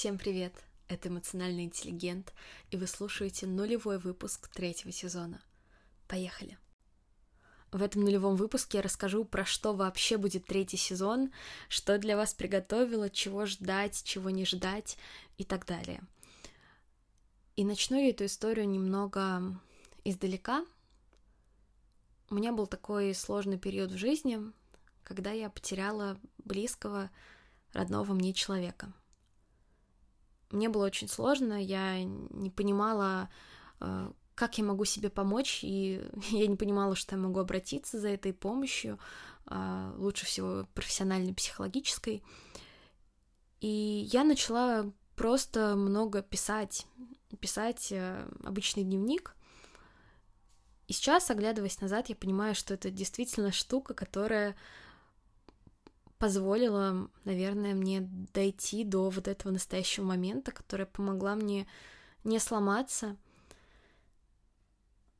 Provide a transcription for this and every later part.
Всем привет! Это эмоциональный интеллигент, и вы слушаете нулевой выпуск третьего сезона. Поехали! В этом нулевом выпуске я расскажу, про что вообще будет третий сезон, что для вас приготовила, чего ждать, чего не ждать и так далее. И начну я эту историю немного издалека. У меня был такой сложный период в жизни, когда я потеряла близкого, родного мне человека. Мне было очень сложно, я не понимала, э, как я могу себе помочь, и я не понимала, что я могу обратиться за этой помощью, а, лучше всего профессиональной, психологической. И я начала просто много писать, писать э, обычный дневник. И сейчас, оглядываясь назад, я понимаю, что это действительно штука, которая позволила, наверное, мне дойти до вот этого настоящего момента, которая помогла мне не сломаться.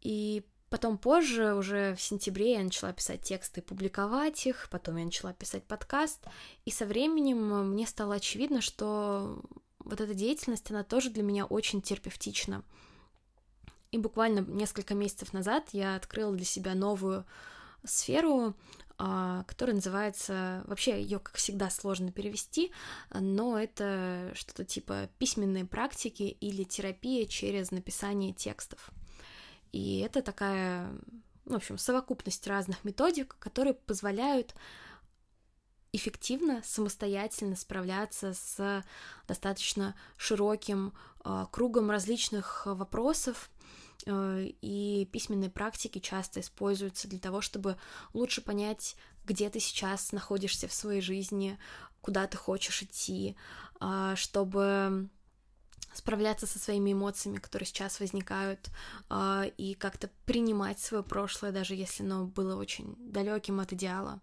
И потом позже, уже в сентябре, я начала писать тексты и публиковать их, потом я начала писать подкаст, и со временем мне стало очевидно, что вот эта деятельность, она тоже для меня очень терапевтична. И буквально несколько месяцев назад я открыла для себя новую сферу, а, которая называется, вообще ее, как всегда, сложно перевести, но это что-то типа письменные практики или терапия через написание текстов. И это такая, в общем, совокупность разных методик, которые позволяют эффективно, самостоятельно справляться с достаточно широким э, кругом различных вопросов, Э, и письменные практики часто используются для того, чтобы лучше понять, где ты сейчас находишься в своей жизни, куда ты хочешь идти, а, чтобы справляться со своими эмоциями, которые сейчас возникают, а, и как-то принимать свое прошлое, даже если оно было очень далеким от идеала.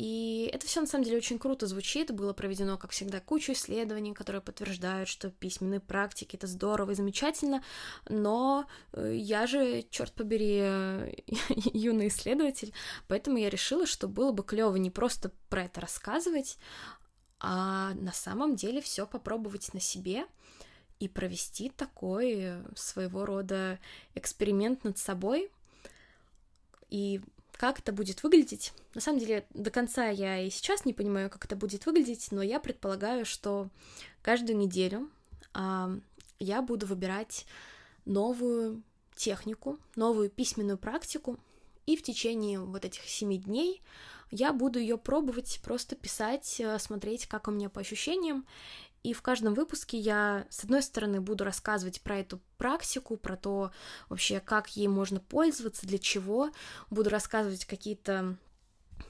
И это все на самом деле очень круто звучит. Было проведено, как всегда, кучу исследований, которые подтверждают, что письменные практики это здорово и замечательно. Но э, я же, черт побери, юный исследователь, поэтому я решила, что было бы клево не просто про это рассказывать, а на самом деле все попробовать на себе и провести такой своего рода эксперимент над собой. И как это будет выглядеть. На самом деле, до конца я и сейчас не понимаю, как это будет выглядеть, но я предполагаю, что каждую неделю а, я буду выбирать новую технику, новую письменную практику, и в течение вот этих семи дней я буду ее пробовать, просто писать, э, смотреть, как у меня по ощущениям, и в каждом выпуске я, с одной стороны, буду рассказывать про эту практику, про то вообще, как ей можно пользоваться, для чего. Буду рассказывать какие-то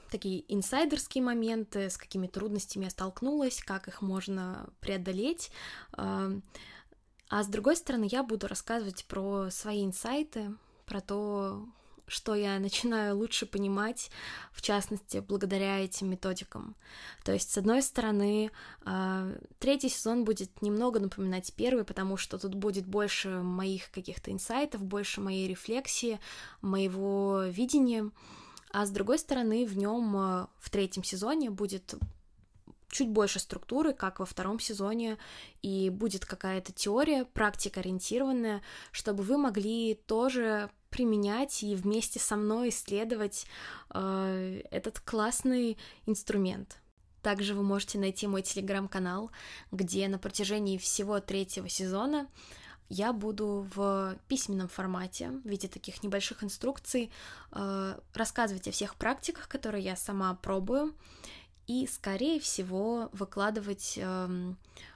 такие инсайдерские моменты, с какими трудностями я столкнулась, как их можно преодолеть. А с другой стороны, я буду рассказывать про свои инсайты, про то, что я начинаю лучше понимать, в частности, благодаря этим методикам. То есть, с одной стороны, а, третий сезон будет немного напоминать первый, потому что тут будет больше моих каких-то инсайтов, больше моей рефлексии, моего видения, а с другой стороны, в нем а, в третьем сезоне будет чуть больше структуры, как во втором сезоне, и будет какая-то теория, практика ориентированная, чтобы вы могли тоже применять и вместе со мной исследовать э, этот классный инструмент. Также вы можете найти мой телеграм-канал, где на протяжении всего третьего сезона я буду в письменном формате, в виде таких небольших инструкций, э, рассказывать о всех практиках, которые я сама пробую, и, скорее всего, выкладывать э,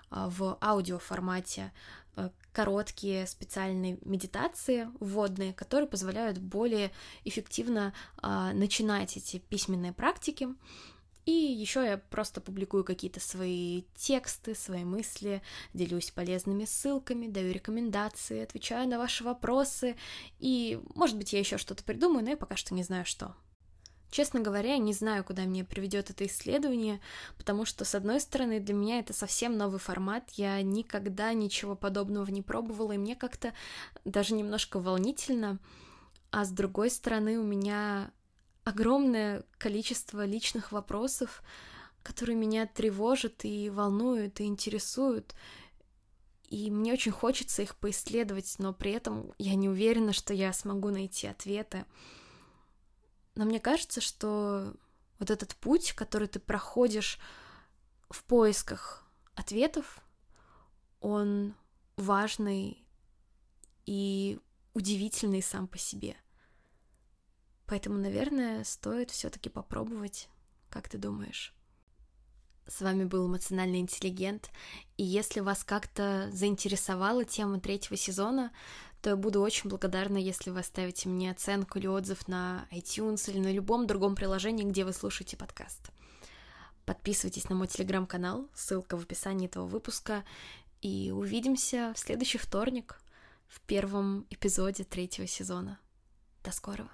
в аудиоформате Э, короткие специальные медитации вводные, которые позволяют более эффективно э, начинать эти письменные практики. И еще я просто публикую какие-то свои тексты, свои мысли, делюсь полезными ссылками, даю рекомендации, отвечаю на ваши вопросы. И, может быть, я еще что-то придумаю, но я пока что не знаю, что. Честно говоря, не знаю, куда мне приведет это исследование, потому что, с одной стороны, для меня это совсем новый формат, я никогда ничего подобного не пробовала, и мне как-то даже немножко волнительно, а с другой стороны, у меня огромное количество личных вопросов, которые меня тревожат и волнуют, и интересуют. И мне очень хочется их поисследовать, но при этом я не уверена, что я смогу найти ответы. Но мне кажется, что вот этот путь, который ты проходишь в поисках ответов, он важный и удивительный сам по себе. Поэтому, наверное, стоит все-таки попробовать, как ты думаешь. С вами был эмоциональный интеллигент, и если вас как-то заинтересовала тема третьего сезона, то я буду очень благодарна, если вы оставите мне оценку или отзыв на iTunes или на любом другом приложении, где вы слушаете подкаст. Подписывайтесь на мой телеграм-канал, ссылка в описании этого выпуска, и увидимся в следующий вторник в первом эпизоде третьего сезона. До скорого!